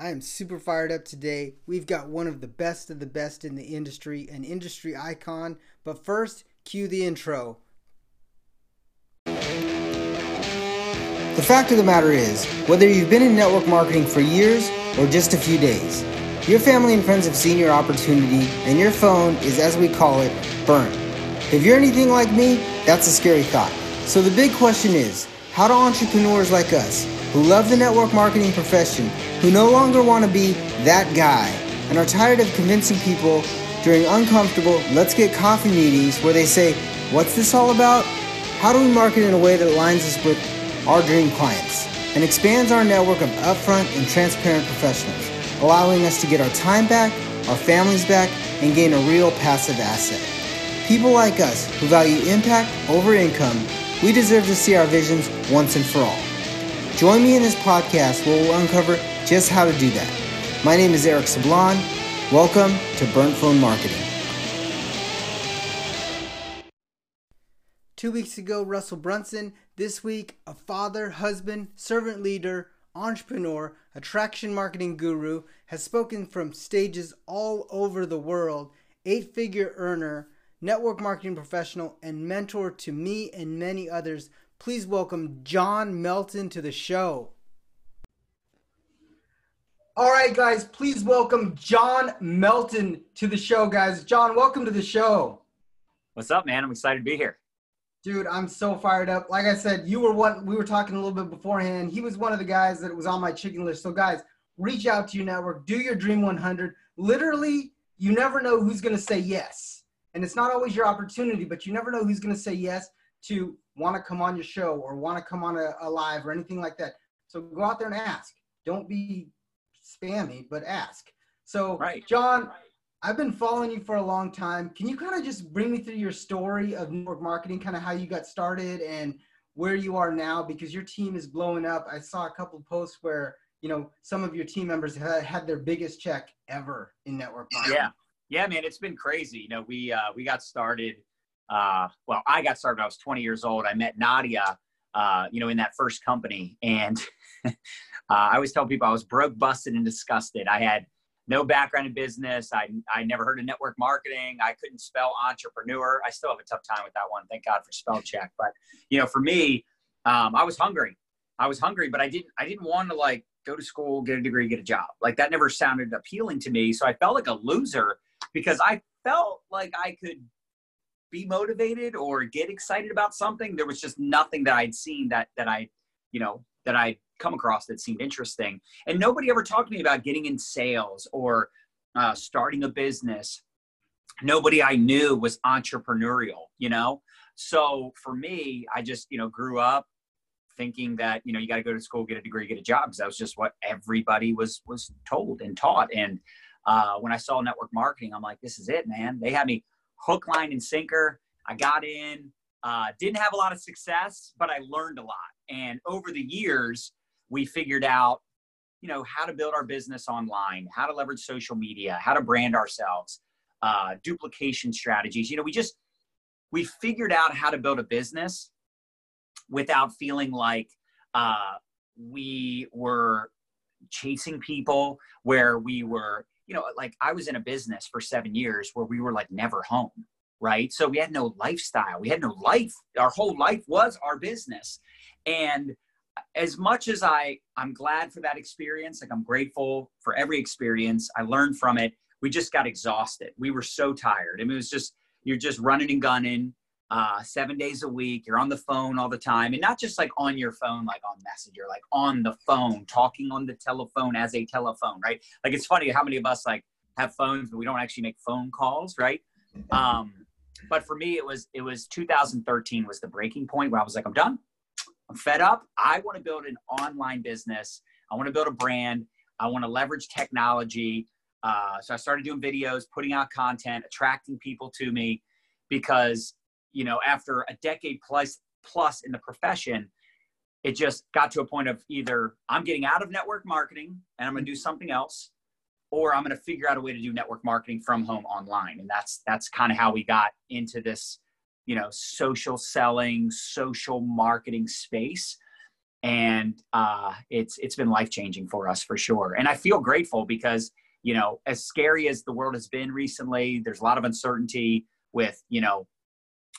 I am super fired up today. We've got one of the best of the best in the industry, an industry icon. But first, cue the intro. The fact of the matter is, whether you've been in network marketing for years or just a few days, your family and friends have seen your opportunity and your phone is, as we call it, burnt. If you're anything like me, that's a scary thought. So the big question is, how do entrepreneurs like us, who love the network marketing profession, who no longer want to be that guy, and are tired of convincing people during uncomfortable let's get coffee meetings where they say, What's this all about? How do we market in a way that aligns us with our dream clients and expands our network of upfront and transparent professionals, allowing us to get our time back, our families back, and gain a real passive asset? People like us who value impact over income we deserve to see our visions once and for all. Join me in this podcast where we'll uncover just how to do that. My name is Eric Sablon. Welcome to Burnt Phone Marketing. Two weeks ago, Russell Brunson. This week, a father, husband, servant leader, entrepreneur, attraction marketing guru, has spoken from stages all over the world, eight figure earner, network marketing professional, and mentor to me and many others. Please welcome John Melton to the show. All right, guys, please welcome John Melton to the show, guys. John, welcome to the show. What's up, man? I'm excited to be here. Dude, I'm so fired up. Like I said, you were one, we were talking a little bit beforehand. He was one of the guys that was on my chicken list. So, guys, reach out to your network, do your Dream 100. Literally, you never know who's going to say yes and it's not always your opportunity, but you never know who's going to say yes to want to come on your show or want to come on a, a live or anything like that. So go out there and ask. Don't be spammy, but ask. So, right. John, I've been following you for a long time. Can you kind of just bring me through your story of network marketing, kind of how you got started and where you are now? Because your team is blowing up. I saw a couple posts where you know some of your team members had, had their biggest check ever in network marketing. Yeah, yeah, man, it's been crazy. You know, we uh, we got started. Uh, well, I got started. I was 20 years old. I met Nadia, uh, you know, in that first company, and uh, I always tell people I was broke, busted, and disgusted. I had no background in business. I I never heard of network marketing. I couldn't spell entrepreneur. I still have a tough time with that one. Thank God for spell check. But you know, for me, um, I was hungry. I was hungry, but I didn't I didn't want to like go to school, get a degree, get a job. Like that never sounded appealing to me. So I felt like a loser because I felt like I could be motivated or get excited about something. There was just nothing that I'd seen that that I, you know, that I'd come across that seemed interesting. And nobody ever talked to me about getting in sales or uh, starting a business. Nobody I knew was entrepreneurial, you know. So for me, I just you know grew up thinking that you know you got to go to school, get a degree, get a job because that was just what everybody was was told and taught. And uh, when I saw network marketing, I'm like, this is it, man. They had me hook, line, and sinker. I got in, uh, didn't have a lot of success, but I learned a lot. And over the years, we figured out, you know, how to build our business online, how to leverage social media, how to brand ourselves, uh, duplication strategies. You know, we just we figured out how to build a business without feeling like uh, we were chasing people, where we were you know, like I was in a business for seven years where we were like never home, right? So we had no lifestyle, we had no life. Our whole life was our business. And as much as I, I'm glad for that experience, like I'm grateful for every experience, I learned from it. We just got exhausted. We were so tired. I mean, it was just, you're just running and gunning uh, seven days a week. You're on the phone all the time, and not just like on your phone, like on Messenger, like on the phone, talking on the telephone as a telephone, right? Like it's funny how many of us like have phones, but we don't actually make phone calls, right? Um, but for me, it was it was 2013 was the breaking point where I was like, I'm done. I'm fed up. I want to build an online business. I want to build a brand. I want to leverage technology. Uh, so I started doing videos, putting out content, attracting people to me because you know, after a decade plus plus in the profession, it just got to a point of either I'm getting out of network marketing and I'm going to do something else, or I'm going to figure out a way to do network marketing from home online. And that's that's kind of how we got into this, you know, social selling, social marketing space. and uh, it's it's been life changing for us for sure. And I feel grateful because you know, as scary as the world has been recently, there's a lot of uncertainty with you know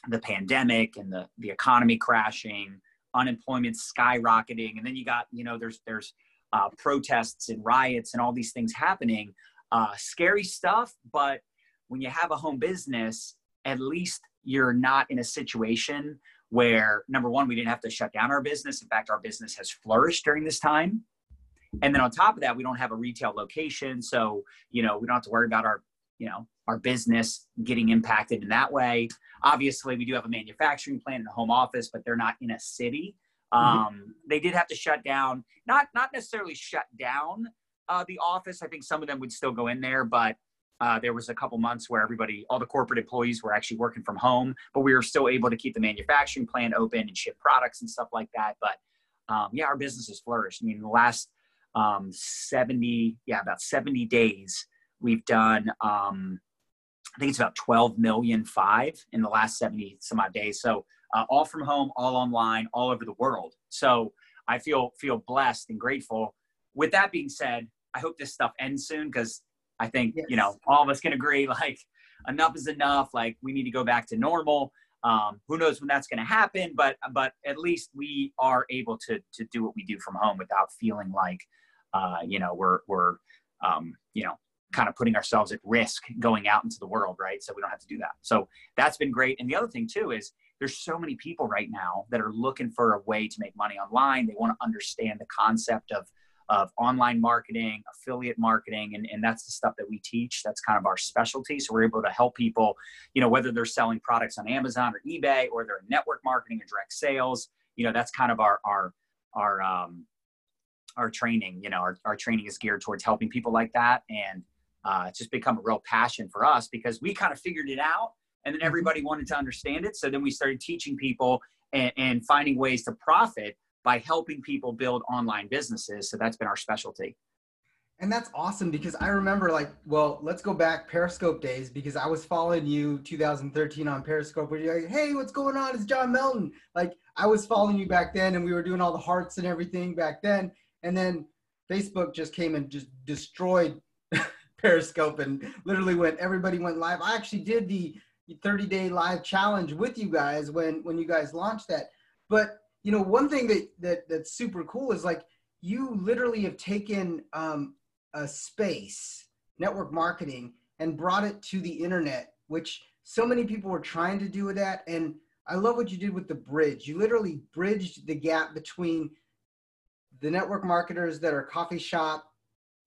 the pandemic and the the economy crashing, unemployment skyrocketing, and then you got you know there's there's uh, protests and riots and all these things happening. Uh, scary stuff, but when you have a home business, at least you're not in a situation where number one, we didn't have to shut down our business. In fact, our business has flourished during this time. And then on top of that, we don't have a retail location. So, you know, we don't have to worry about our, you know, our business getting impacted in that way. Obviously, we do have a manufacturing plant and a home office, but they're not in a city. Mm-hmm. Um, mm-hmm. They did have to shut down, not not necessarily shut down uh, the office. I think some of them would still go in there, but uh, there was a couple months where everybody, all the corporate employees were actually working from home, but we were still able to keep the manufacturing plant open and ship products and stuff like that. But um, yeah, our business has flourished. I mean, the last um, 70, yeah, about 70 days, we've done, um, I think it's about 12 million five in the last 70 some odd days. So uh, all from home, all online, all over the world. So I feel feel blessed and grateful. With that being said, I hope this stuff ends soon because I think yes. you know all of us can agree like enough is enough. Like we need to go back to normal. Um, who knows when that's going to happen? But but at least we are able to to do what we do from home without feeling like uh, you know we're we're um, you know kind of putting ourselves at risk going out into the world, right? So we don't have to do that. So that's been great. And the other thing too is there's so many people right now that are looking for a way to make money online. They want to understand the concept of of online marketing, affiliate marketing, and, and that's the stuff that we teach. That's kind of our specialty. So we're able to help people, you know, whether they're selling products on Amazon or eBay or they're network marketing or direct sales, you know, that's kind of our our our um our training. You know, our, our training is geared towards helping people like that. And uh, it's just become a real passion for us because we kind of figured it out and then mm-hmm. everybody wanted to understand it. So then we started teaching people and, and finding ways to profit by helping people build online businesses. So that's been our specialty. And that's awesome because I remember like, well, let's go back Periscope days because I was following you 2013 on Periscope where you're like, hey, what's going on? It's John Melton. Like I was following you back then and we were doing all the hearts and everything back then. And then Facebook just came and just destroyed Periscope and literally went, everybody went live. I actually did the 30 day live challenge with you guys when, when you guys launched that. But you know, one thing that, that that's super cool is like you literally have taken um, a space, network marketing, and brought it to the internet, which so many people were trying to do with that. And I love what you did with the bridge. You literally bridged the gap between the network marketers that are coffee shop,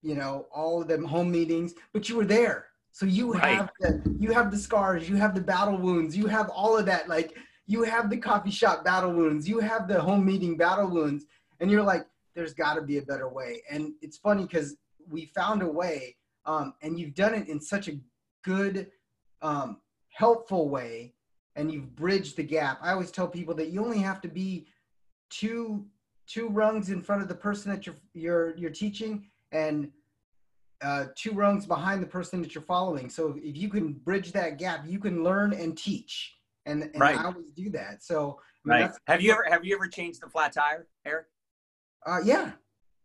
you know, all of them home meetings, but you were there. So you right. have the you have the scars, you have the battle wounds, you have all of that. Like you have the coffee shop battle wounds, you have the home meeting battle wounds, and you're like, there's got to be a better way. And it's funny because we found a way, um, and you've done it in such a good, um, helpful way, and you've bridged the gap. I always tell people that you only have to be two two rungs in front of the person that you're you're you're teaching, and uh, two rungs behind the person that you're following. So if you can bridge that gap, you can learn and teach and, and right. I always do that. So I mean, right. Have you ever have you ever changed the flat tire, Eric? Uh, yeah.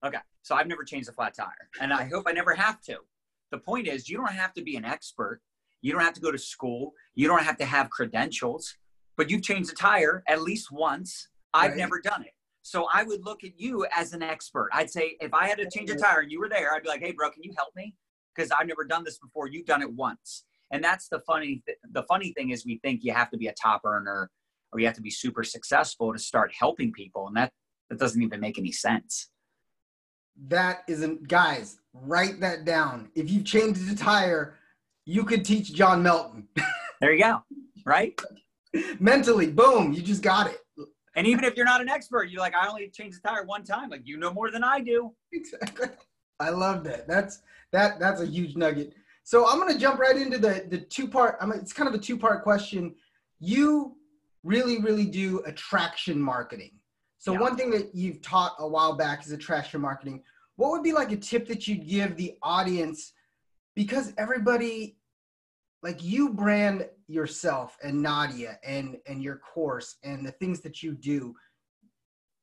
Okay, so I've never changed a flat tire, and I hope I never have to. The point is, you don't have to be an expert. You don't have to go to school. You don't have to have credentials. But you've changed a tire at least once. I've right. never done it. So I would look at you as an expert. I'd say if I had to change a tire and you were there, I'd be like, "Hey, bro, can you help me?" Because I've never done this before. You've done it once. And that's the funny th- the funny thing is we think you have to be a top earner or you have to be super successful to start helping people and that that doesn't even make any sense. That isn't guys write that down. If you change the tire you could teach john melton. There you go. Right? Mentally boom you just got it and even if you're not an expert you're like i only changed the tire one time like you know more than i do exactly i love that that's that that's a huge nugget so I'm going to jump right into the the two part. I mean, it's kind of a two part question. You really, really do attraction marketing. So yeah. one thing that you've taught a while back is attraction marketing. What would be like a tip that you'd give the audience? Because everybody, like you brand yourself and Nadia and and your course and the things that you do.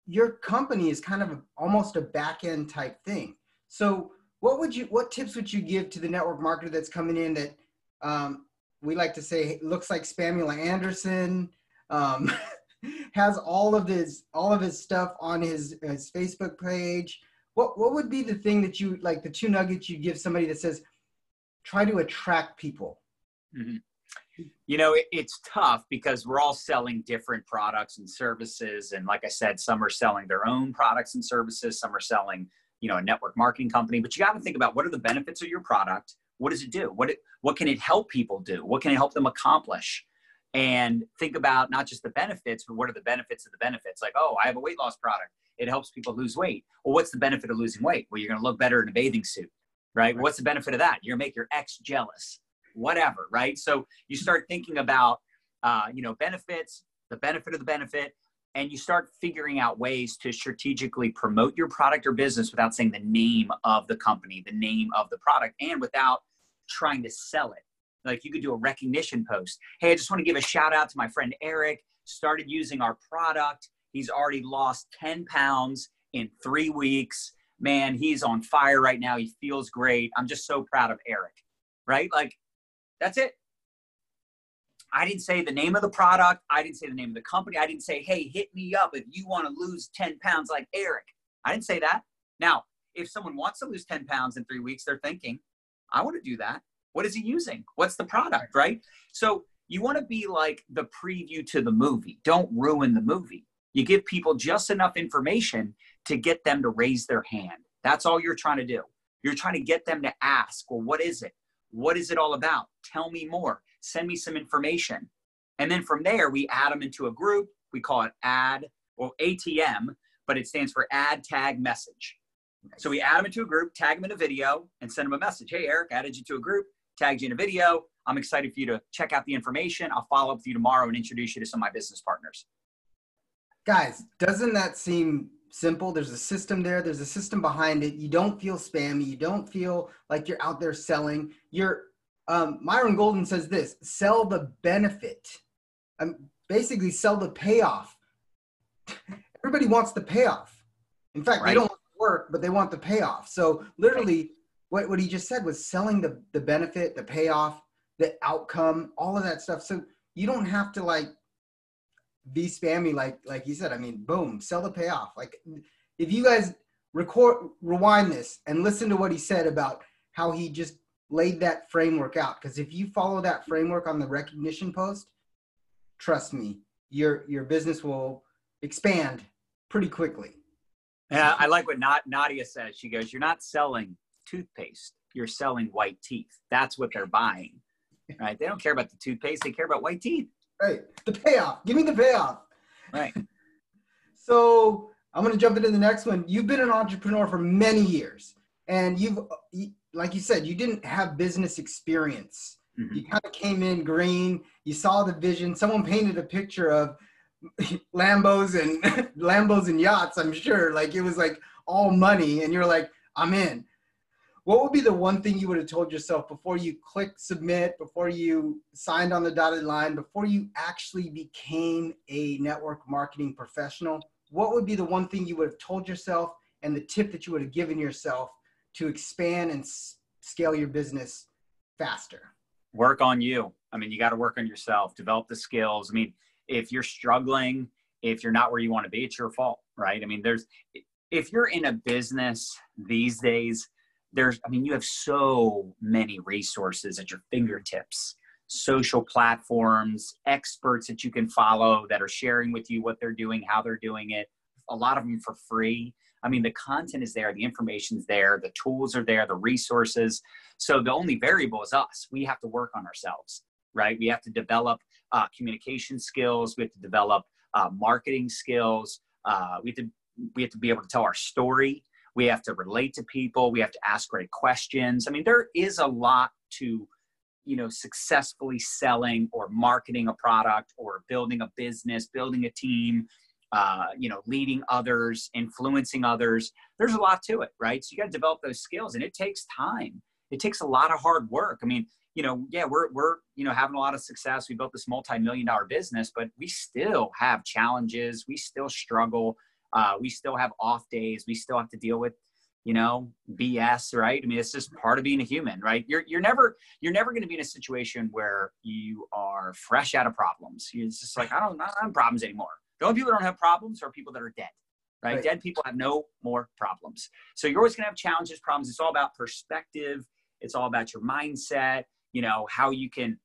your company is kind of a, almost a back end type thing. So what would you what tips would you give to the network marketer that's coming in that um, we like to say looks like Spamula Anderson, um, has all of his all of his stuff on his his Facebook page. What what would be the thing that you like the two nuggets you give somebody that says try to attract people? Mm-hmm. You know, it, it's tough because we're all selling different products and services, and like I said, some are selling their own products and services, some are selling you know a network marketing company. But you got to think about what are the benefits of your product what does it do? What it, what can it help people do? What can it help them accomplish? And think about not just the benefits, but what are the benefits of the benefits? Like, oh, I have a weight loss product. It helps people lose weight. Well, what's the benefit of losing weight? Well, you're going to look better in a bathing suit, right? right? What's the benefit of that? You're going to make your ex jealous, whatever, right? So you start thinking about, uh, you know, benefits, the benefit of the benefit, and you start figuring out ways to strategically promote your product or business without saying the name of the company, the name of the product, and without trying to sell it. Like you could do a recognition post. Hey, I just want to give a shout out to my friend Eric, started using our product. He's already lost 10 pounds in three weeks. Man, he's on fire right now. He feels great. I'm just so proud of Eric, right? Like, that's it. I didn't say the name of the product. I didn't say the name of the company. I didn't say, hey, hit me up if you want to lose 10 pounds like Eric. I didn't say that. Now, if someone wants to lose 10 pounds in three weeks, they're thinking, I want to do that. What is he using? What's the product, right? So you want to be like the preview to the movie. Don't ruin the movie. You give people just enough information to get them to raise their hand. That's all you're trying to do. You're trying to get them to ask, well, what is it? What is it all about? Tell me more send me some information. And then from there, we add them into a group. We call it add or ATM, but it stands for add tag message. So we add them into a group, tag them in a video, and send them a message. Hey, Eric, added you to a group, tagged you in a video. I'm excited for you to check out the information. I'll follow up with you tomorrow and introduce you to some of my business partners. Guys, doesn't that seem simple? There's a system there, there's a system behind it. You don't feel spammy, you don't feel like you're out there selling. You're um, Myron Golden says this sell the benefit. Um, basically, sell the payoff. Everybody wants the payoff. In fact, right. they don't want to work, but they want the payoff. So, literally, what, what he just said was selling the, the benefit, the payoff, the outcome, all of that stuff. So, you don't have to like be spammy, like like you said. I mean, boom, sell the payoff. Like, if you guys record, rewind this and listen to what he said about how he just laid that framework out because if you follow that framework on the recognition post trust me your your business will expand pretty quickly. Yeah i like what nadia says. She goes you're not selling toothpaste you're selling white teeth. That's what they're buying. Right? They don't care about the toothpaste they care about white teeth right the payoff give me the payoff right so i'm going to jump into the next one you've been an entrepreneur for many years and you've like you said, you didn't have business experience. Mm-hmm. You kind of came in green. You saw the vision. Someone painted a picture of Lambos and Lambos and yachts. I'm sure, like it was like all money, and you're like, I'm in. What would be the one thing you would have told yourself before you clicked submit, before you signed on the dotted line, before you actually became a network marketing professional? What would be the one thing you would have told yourself and the tip that you would have given yourself to expand and s- scale your business faster? Work on you. I mean, you got to work on yourself, develop the skills. I mean, if you're struggling, if you're not where you want to be, it's your fault, right? I mean, there's, if you're in a business these days, there's, I mean, you have so many resources at your fingertips social platforms, experts that you can follow that are sharing with you what they're doing, how they're doing it, a lot of them for free. I mean, the content is there, the information's there, the tools are there, the resources. So the only variable is us. We have to work on ourselves, right? We have to develop uh, communication skills. We have to develop uh, marketing skills. Uh, we have to we have to be able to tell our story. We have to relate to people. We have to ask great questions. I mean, there is a lot to you know successfully selling or marketing a product or building a business building a team uh, you know, leading others, influencing others. There's a lot to it, right? So you got to develop those skills, and it takes time. It takes a lot of hard work. I mean, you know, yeah, we're we're you know having a lot of success. We built this multi-million dollar business, but we still have challenges. We still struggle. Uh, we still have off days. We still have to deal with, you know, BS, right? I mean, it's just part of being a human, right? You're you're never you're never going to be in a situation where you are fresh out of problems. It's just like I don't I don't have problems anymore. The only people that don't have problems are people that are dead. Right? right? Dead people have no more problems. So you're always going to have challenges, problems. It's all about perspective. It's all about your mindset. You know how you can,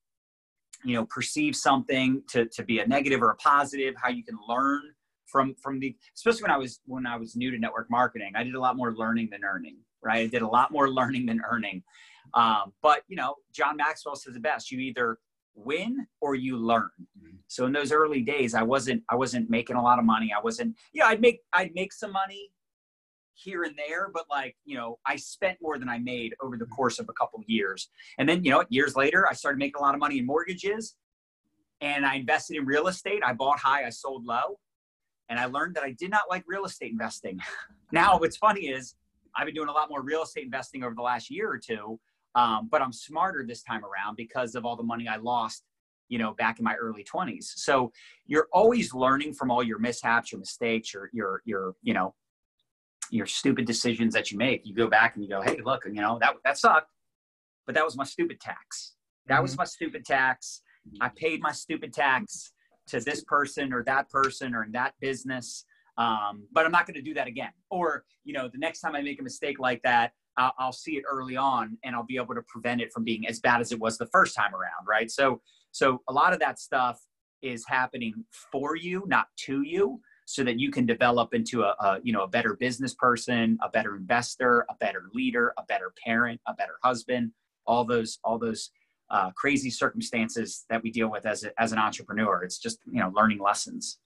you know, perceive something to to be a negative or a positive. How you can learn from from the especially when I was when I was new to network marketing, I did a lot more learning than earning. Right, I did a lot more learning than earning. Um, but you know, John Maxwell says the best: you either win or you learn. Mm-hmm. So in those early days, I wasn't I wasn't making a lot of money. I wasn't yeah I'd make I'd make some money here and there, but like you know I spent more than I made over the mm-hmm. course of a couple of years. And then you know years later, I started making a lot of money in mortgages, and I invested in real estate. I bought high, I sold low, and I learned that I did not like real estate investing. now, what's funny is I've been doing a lot more real estate investing over the last year or two, um, but I'm smarter this time around because of all the money I lost, you know, back in my early 20s. So you're always learning from all your mishaps, your mistakes, your your your you know, your stupid decisions that you make. You go back and you go, hey, look, you know, that that sucked, but that was my stupid tax. That mm-hmm. was my stupid tax. I paid my stupid tax to this person or that person or in that business. Um, but I'm not going to do that again. Or, you know, the next time I make a mistake like that, I'll, I'll, see it early on and I'll be able to prevent it from being as bad as it was the first time around. Right. So, so a lot of that stuff is happening for you, not to you so that you can develop into a, a, you know a better business person a better investor a better leader a better parent a better husband all those all those uh, crazy circumstances that we deal with as, a, as an entrepreneur. It's just, you know, learning lessons.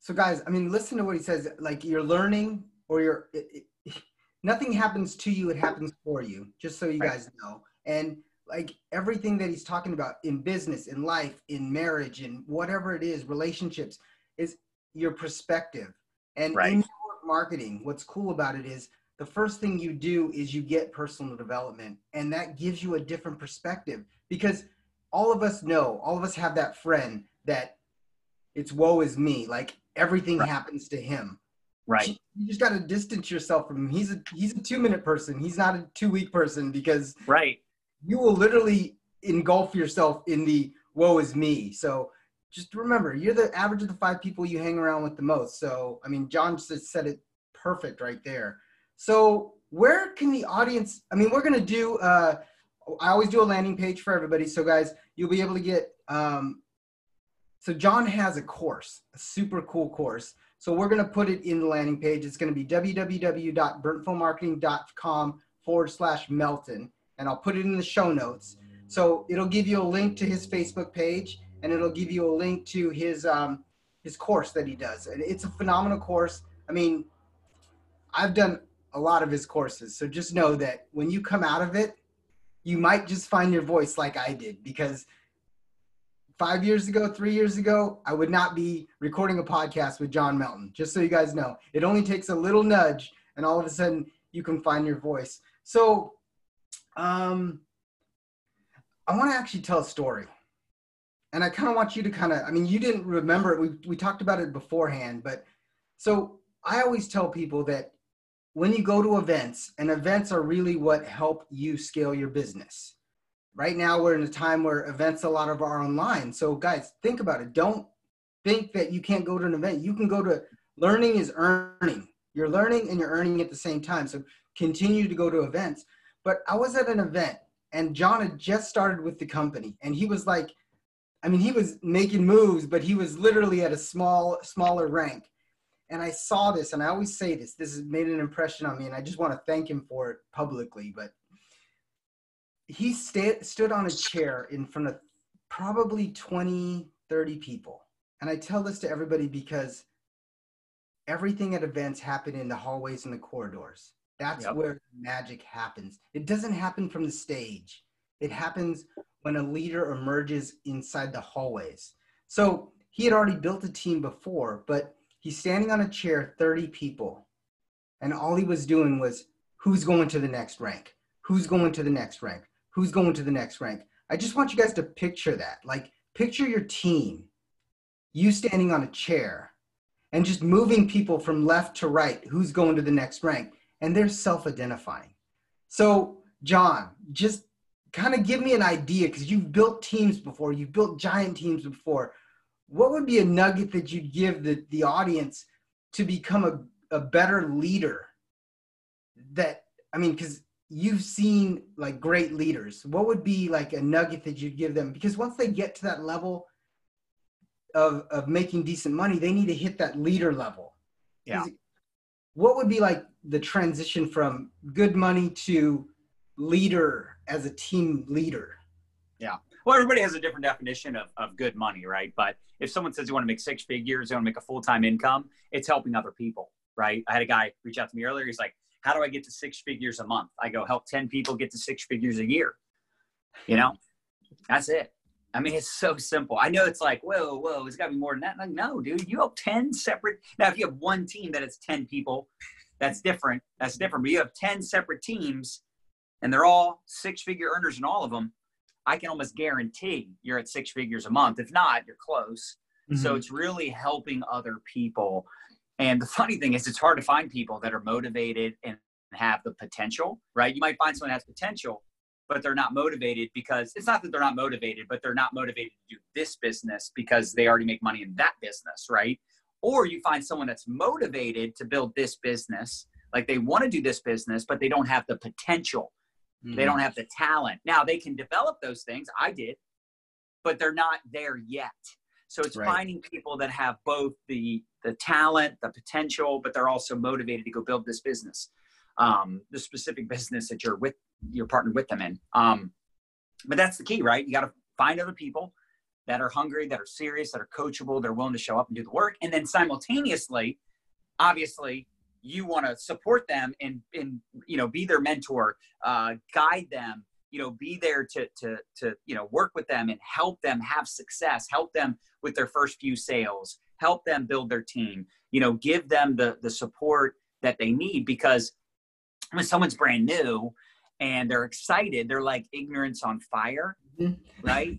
So guys, I mean, listen to what he says, like you're learning or you're, it, it, nothing happens to you. It happens for you, just so you right. guys know. And like everything that he's talking about in business, in life, in marriage, in whatever it is, relationships is your perspective. And right. in marketing, what's cool about it is the first thing you do is you get personal development and that gives you a different perspective because all of us know all of us have that friend that it's woe is me like everything right. happens to him. Right. You just got to distance yourself from him. He's a he's a two minute person. He's not a two week person because right. you will literally engulf yourself in the woe is me. So just remember you're the average of the five people you hang around with the most. So i mean john just said it perfect right there so where can the audience? I mean, we're gonna do. Uh, I always do a landing page for everybody. So guys, you'll be able to get. Um, so John has a course, a super cool course. So we're gonna put it in the landing page. It's gonna be www.burntphonemarketing.com forward slash Melton, and I'll put it in the show notes. So it'll give you a link to his Facebook page, and it'll give you a link to his um, his course that he does. And it's a phenomenal course. I mean, I've done a lot of his courses. So just know that when you come out of it, you might just find your voice like I did because five years ago, three years ago, I would not be recording a podcast with John Melton. Just so you guys know, it only takes a little nudge, and all of a sudden you can find your voice. So, um, I want to actually tell a story, and I kind of want you to kind of. I mean, you didn't remember it. We we talked about it beforehand, but so I always tell people that when you go to events, and events are really what help you scale your business. Right now, we're in a time where events a lot of are online. So, guys, think about it. Don't think that you can't go to an event. You can go to learning is earning. You're learning and you're earning at the same time. So, continue to go to events. But I was at an event, and John had just started with the company, and he was like, I mean, he was making moves, but he was literally at a small, smaller rank and I saw this, and I always say this, this has made an impression on me, and I just want to thank him for it publicly. But he sta- stood on a chair in front of probably 20, 30 people. And I tell this to everybody because everything at events happen in the hallways and the corridors. That's yep. where magic happens. It doesn't happen from the stage. It happens when a leader emerges inside the hallways. So he had already built a team before, but He's standing on a chair, 30 people. And all he was doing was, who's going to the next rank? Who's going to the next rank? Who's going to the next rank? I just want you guys to picture that. Like, picture your team, you standing on a chair, and just moving people from left to right, who's going to the next rank, and they're self identifying. So, John, just kind of give me an idea because you've built teams before, you've built giant teams before. What would be a nugget that you'd give the, the audience to become a, a better leader? That, I mean, because you've seen like great leaders, what would be like a nugget that you'd give them? Because once they get to that level of, of making decent money, they need to hit that leader level. Yeah. What would be like the transition from good money to leader as a team leader? Yeah. Well, everybody has a different definition of, of good money, right? But if someone says you want to make six figures, you want to make a full time income, it's helping other people, right? I had a guy reach out to me earlier. He's like, How do I get to six figures a month? I go, Help 10 people get to six figures a year. You know, that's it. I mean, it's so simple. I know it's like, whoa, whoa, it's got to be more than that. Like, no, dude, you have 10 separate. Now, if you have one team that it's 10 people, that's different. That's different. But you have 10 separate teams and they're all six figure earners in all of them. I can almost guarantee you're at six figures a month. If not, you're close. Mm-hmm. So it's really helping other people. And the funny thing is, it's hard to find people that are motivated and have the potential, right? You might find someone that has potential, but they're not motivated because it's not that they're not motivated, but they're not motivated to do this business because they already make money in that business, right? Or you find someone that's motivated to build this business, like they want to do this business, but they don't have the potential. Mm-hmm. They don't have the talent. Now they can develop those things. I did, but they're not there yet. So it's right. finding people that have both the the talent, the potential, but they're also motivated to go build this business, um, the specific business that you're with you're partnered with them in. Um, but that's the key, right? You got to find other people that are hungry, that are serious, that are coachable, they're willing to show up and do the work. And then simultaneously, obviously, you want to support them and, and you know be their mentor, uh, guide them, you know, be there to to to you know work with them and help them have success, help them with their first few sales, help them build their team, you know, give them the the support that they need because when someone's brand new and they're excited. They're like ignorance on fire, mm-hmm. right?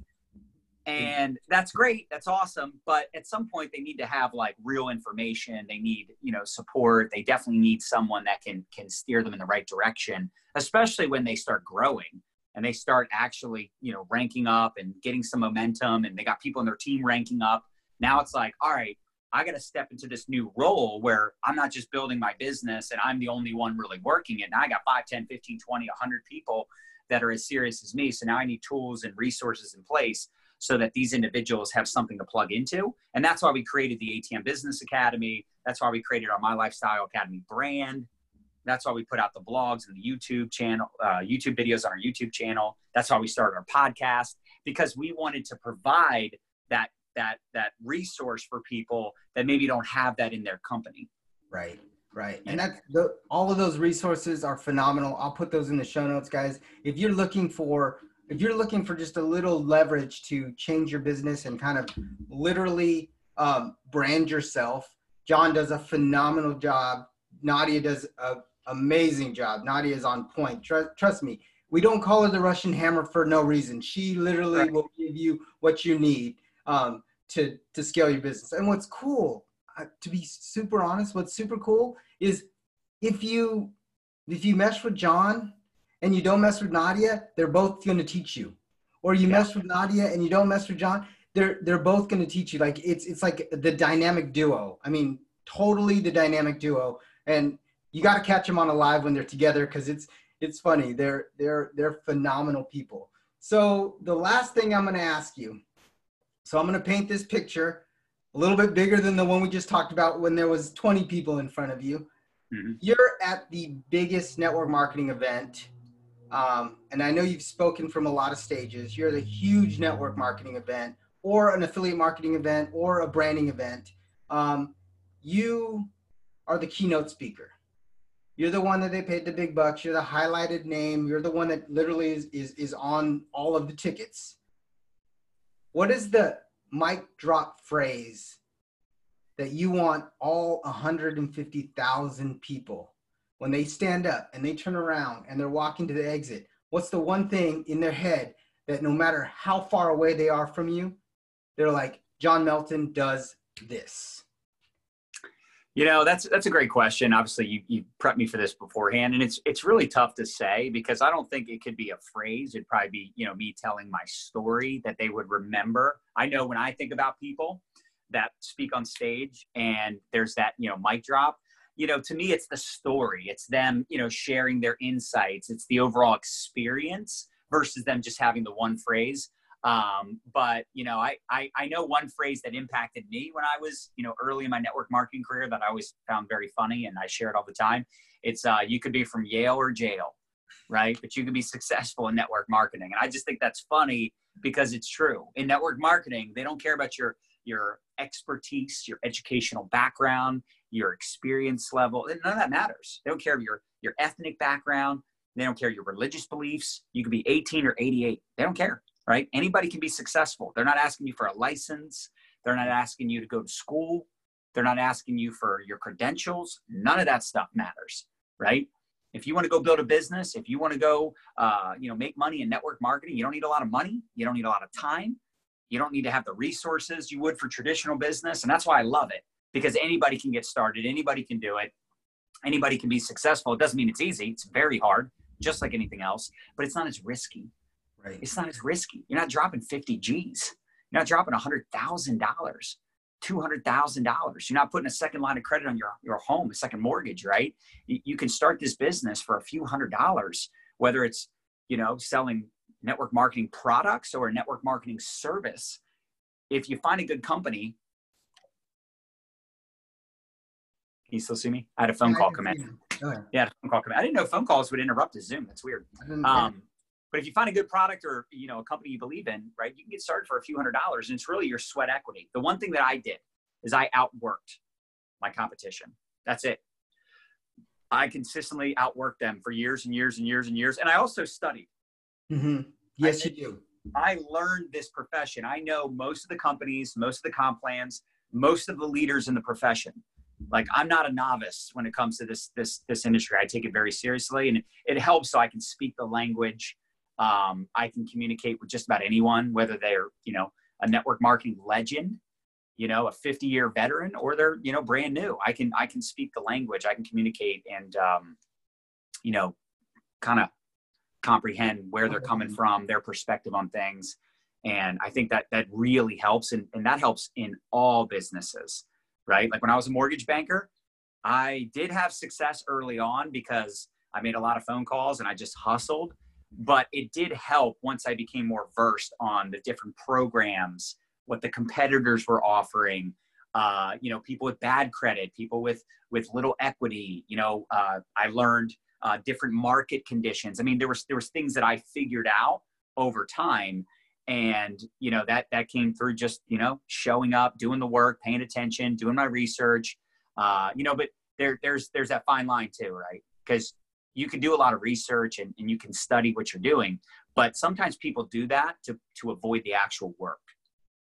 Mm. and that's great that's awesome but at some point they need to have like real information they need you know support they definitely need someone that can can steer them in the right direction especially when they start growing and they start actually you know ranking up and getting some momentum and they got people in their team ranking up now it's like all right I got to step into this new role where I'm not just building my business and I'm the only one really working it. Now I got 5, 10, 15, 20, 100 people that are as serious as me. So now I need tools and resources in place so that these individuals have something to plug into. And that's why we created the ATM Business Academy. That's why we created our My Lifestyle Academy brand. That's why we put out the blogs and the YouTube channel, uh, YouTube videos on our YouTube channel. That's why we started our podcast because we wanted to provide that that that resource for people that maybe don't have that in their company. Right. Right. And that's the, all of those resources are phenomenal. I'll put those in the show notes, guys. If you're looking for if you're looking for just a little leverage to change your business and kind of literally um, brand yourself, John does a phenomenal job. Nadia does an amazing job. Nadia is on point. Trust, trust me. We don't call her the Russian hammer for no reason. She literally right. will give you what you need um, to to scale your business. And what's cool, uh, to be super honest, what's super cool is if you if you mesh with John and you don't mess with Nadia, they're both going to teach you. Or you yeah. mess with Nadia and you don't mess with John, they're they're both going to teach you. Like it's it's like the dynamic duo. I mean, totally the dynamic duo. And you got to catch them on a live when they're together because it's it's funny. They're they're they're phenomenal people. So the last thing I'm going to ask you so I'm going to paint this picture a little bit bigger than the one we just talked about when there was 20 people in front of you. Mm-hmm. You're at the biggest network marketing event. Um, and I know you've spoken from a lot of stages. You're at a huge network marketing event or an affiliate marketing event or a branding event. Um, you are the keynote speaker. You're the one that they paid the big bucks. You're the highlighted name. You're the one that literally is, is, is on all of the tickets. What is the mic drop phrase that you want all 150,000 people when they stand up and they turn around and they're walking to the exit? What's the one thing in their head that no matter how far away they are from you, they're like, John Melton does this? You know, that's that's a great question. Obviously, you you prepped me for this beforehand, and it's it's really tough to say because I don't think it could be a phrase. It'd probably be you know me telling my story that they would remember. I know when I think about people that speak on stage, and there's that you know mic drop. You know, to me, it's the story. It's them you know sharing their insights. It's the overall experience versus them just having the one phrase. Um, but you know, I, I, I know one phrase that impacted me when I was you know early in my network marketing career that I always found very funny and I share it all the time. It's uh, you could be from Yale or jail, right? But you could be successful in network marketing, and I just think that's funny because it's true. In network marketing, they don't care about your your expertise, your educational background, your experience level. None of that matters. They don't care your your ethnic background. They don't care your religious beliefs. You could be 18 or 88. They don't care right? Anybody can be successful. They're not asking you for a license. They're not asking you to go to school. They're not asking you for your credentials. None of that stuff matters, right? If you want to go build a business, if you want to go, uh, you know, make money in network marketing, you don't need a lot of money. You don't need a lot of time. You don't need to have the resources you would for traditional business. And that's why I love it because anybody can get started. Anybody can do it. Anybody can be successful. It doesn't mean it's easy. It's very hard, just like anything else, but it's not as risky Right. It's not as risky. You're not dropping 50 G's. You're not dropping $100,000, $200,000. You're not putting a second line of credit on your, your home, a second mortgage, right? You, you can start this business for a few hundred dollars, whether it's, you know, selling network marketing products or a network marketing service. If you find a good company, can you still see me? I had a phone yeah, call come in. Yeah, phone call come in. I didn't know phone calls would interrupt the Zoom. That's weird. Um, but if you find a good product or you know a company you believe in, right, you can get started for a few hundred dollars, and it's really your sweat equity. The one thing that I did is I outworked my competition. That's it. I consistently outworked them for years and years and years and years, and I also studied. Mm-hmm. Yes, you do. I learned this profession. I know most of the companies, most of the comp plans, most of the leaders in the profession. Like I'm not a novice when it comes to this this this industry. I take it very seriously, and it, it helps so I can speak the language um, I can communicate with just about anyone, whether they're, you know, a network marketing legend, you know, a 50 year veteran, or they're, you know, brand new. I can, I can speak the language, I can communicate and, um, you know, kind of comprehend where they're coming from, their perspective on things. And I think that that really helps. And, and that helps in all businesses, right? Like when I was a mortgage banker, I did have success early on because I made a lot of phone calls and I just hustled but it did help once I became more versed on the different programs, what the competitors were offering. Uh, you know, people with bad credit, people with with little equity. You know, uh, I learned uh, different market conditions. I mean, there was there was things that I figured out over time, and you know that that came through just you know showing up, doing the work, paying attention, doing my research. Uh, you know, but there there's there's that fine line too, right? Because you can do a lot of research and, and you can study what you're doing but sometimes people do that to to avoid the actual work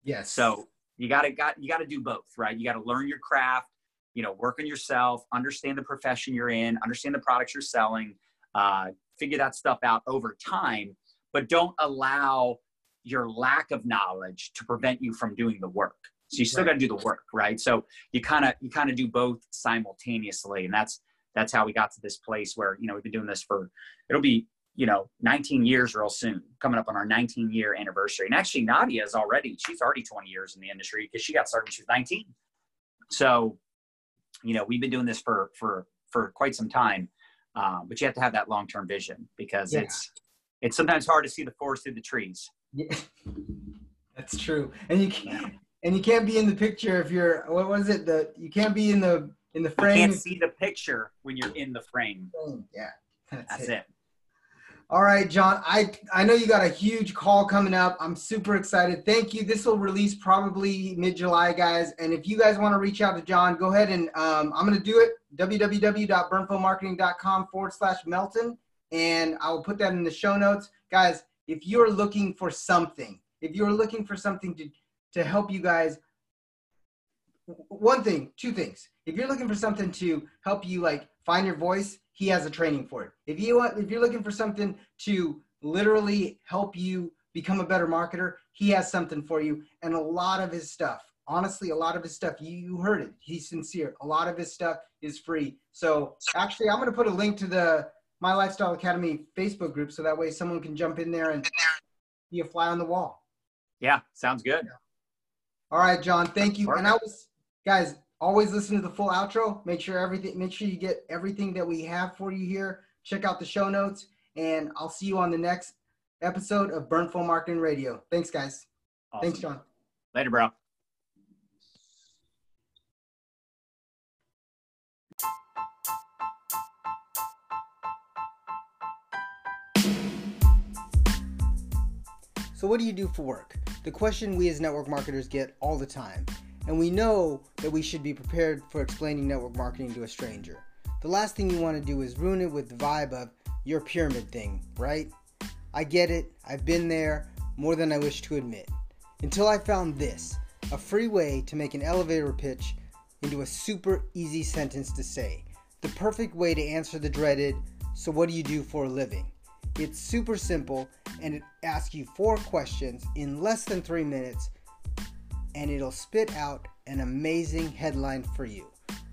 yes so you got to got you got to do both right you got to learn your craft you know work on yourself understand the profession you're in understand the products you're selling uh, figure that stuff out over time but don't allow your lack of knowledge to prevent you from doing the work. So you still right. got to do the work right? So you kind of you kind of do both simultaneously and that's that's how we got to this place where you know we've been doing this for it'll be you know 19 years real soon coming up on our 19 year anniversary. And actually nadia is already she's already 20 years in the industry because she got started when she was 19 so you know we've been doing this for for for quite some time um, but you have to have that long-term vision because yeah. it's it's sometimes hard to see the forest through the trees yeah. that's true and you can't and you can't be in the picture if you're what was it the you can't be in the in the frame. You can't see the picture when you're in the frame. Yeah, that's, that's it. it. All right, John. I I know you got a huge call coming up. I'm super excited. Thank you. This will release probably mid-July, guys. And if you guys want to reach out to John, go ahead and um, I'm going to do it. www.burntphonemarketing.com forward slash Melton, and I will put that in the show notes, guys. If you're looking for something, if you're looking for something to to help you guys one thing, two things. If you're looking for something to help you like find your voice, he has a training for it. If you want, if you're looking for something to literally help you become a better marketer, he has something for you. And a lot of his stuff honestly, a lot of his stuff, you, you heard it. He's sincere. A lot of his stuff is free. So actually, I'm going to put a link to the My Lifestyle Academy Facebook group so that way someone can jump in there and be a fly on the wall. Yeah, sounds good. All right, John. Thank you. And I was, guys, always listen to the full outro. Make sure everything, make sure you get everything that we have for you here. Check out the show notes, and I'll see you on the next episode of Burnt Phone Marketing Radio. Thanks, guys. Awesome. Thanks, John. Later, bro. So, what do you do for work? The question we as network marketers get all the time. And we know that we should be prepared for explaining network marketing to a stranger. The last thing you want to do is ruin it with the vibe of your pyramid thing, right? I get it, I've been there more than I wish to admit. Until I found this a free way to make an elevator pitch into a super easy sentence to say. The perfect way to answer the dreaded, so what do you do for a living? It's super simple and it asks you four questions in less than three minutes and it'll spit out an amazing headline for you.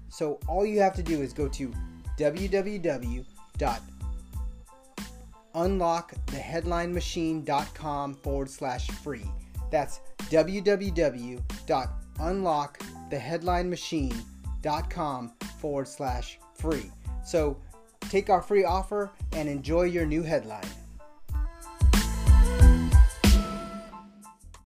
So all you have to do is go to www.unlocktheheadlinemachine.com forward slash free. That's www.unlocktheheadlinemachine.com forward slash free. So take our free offer and enjoy your new headline.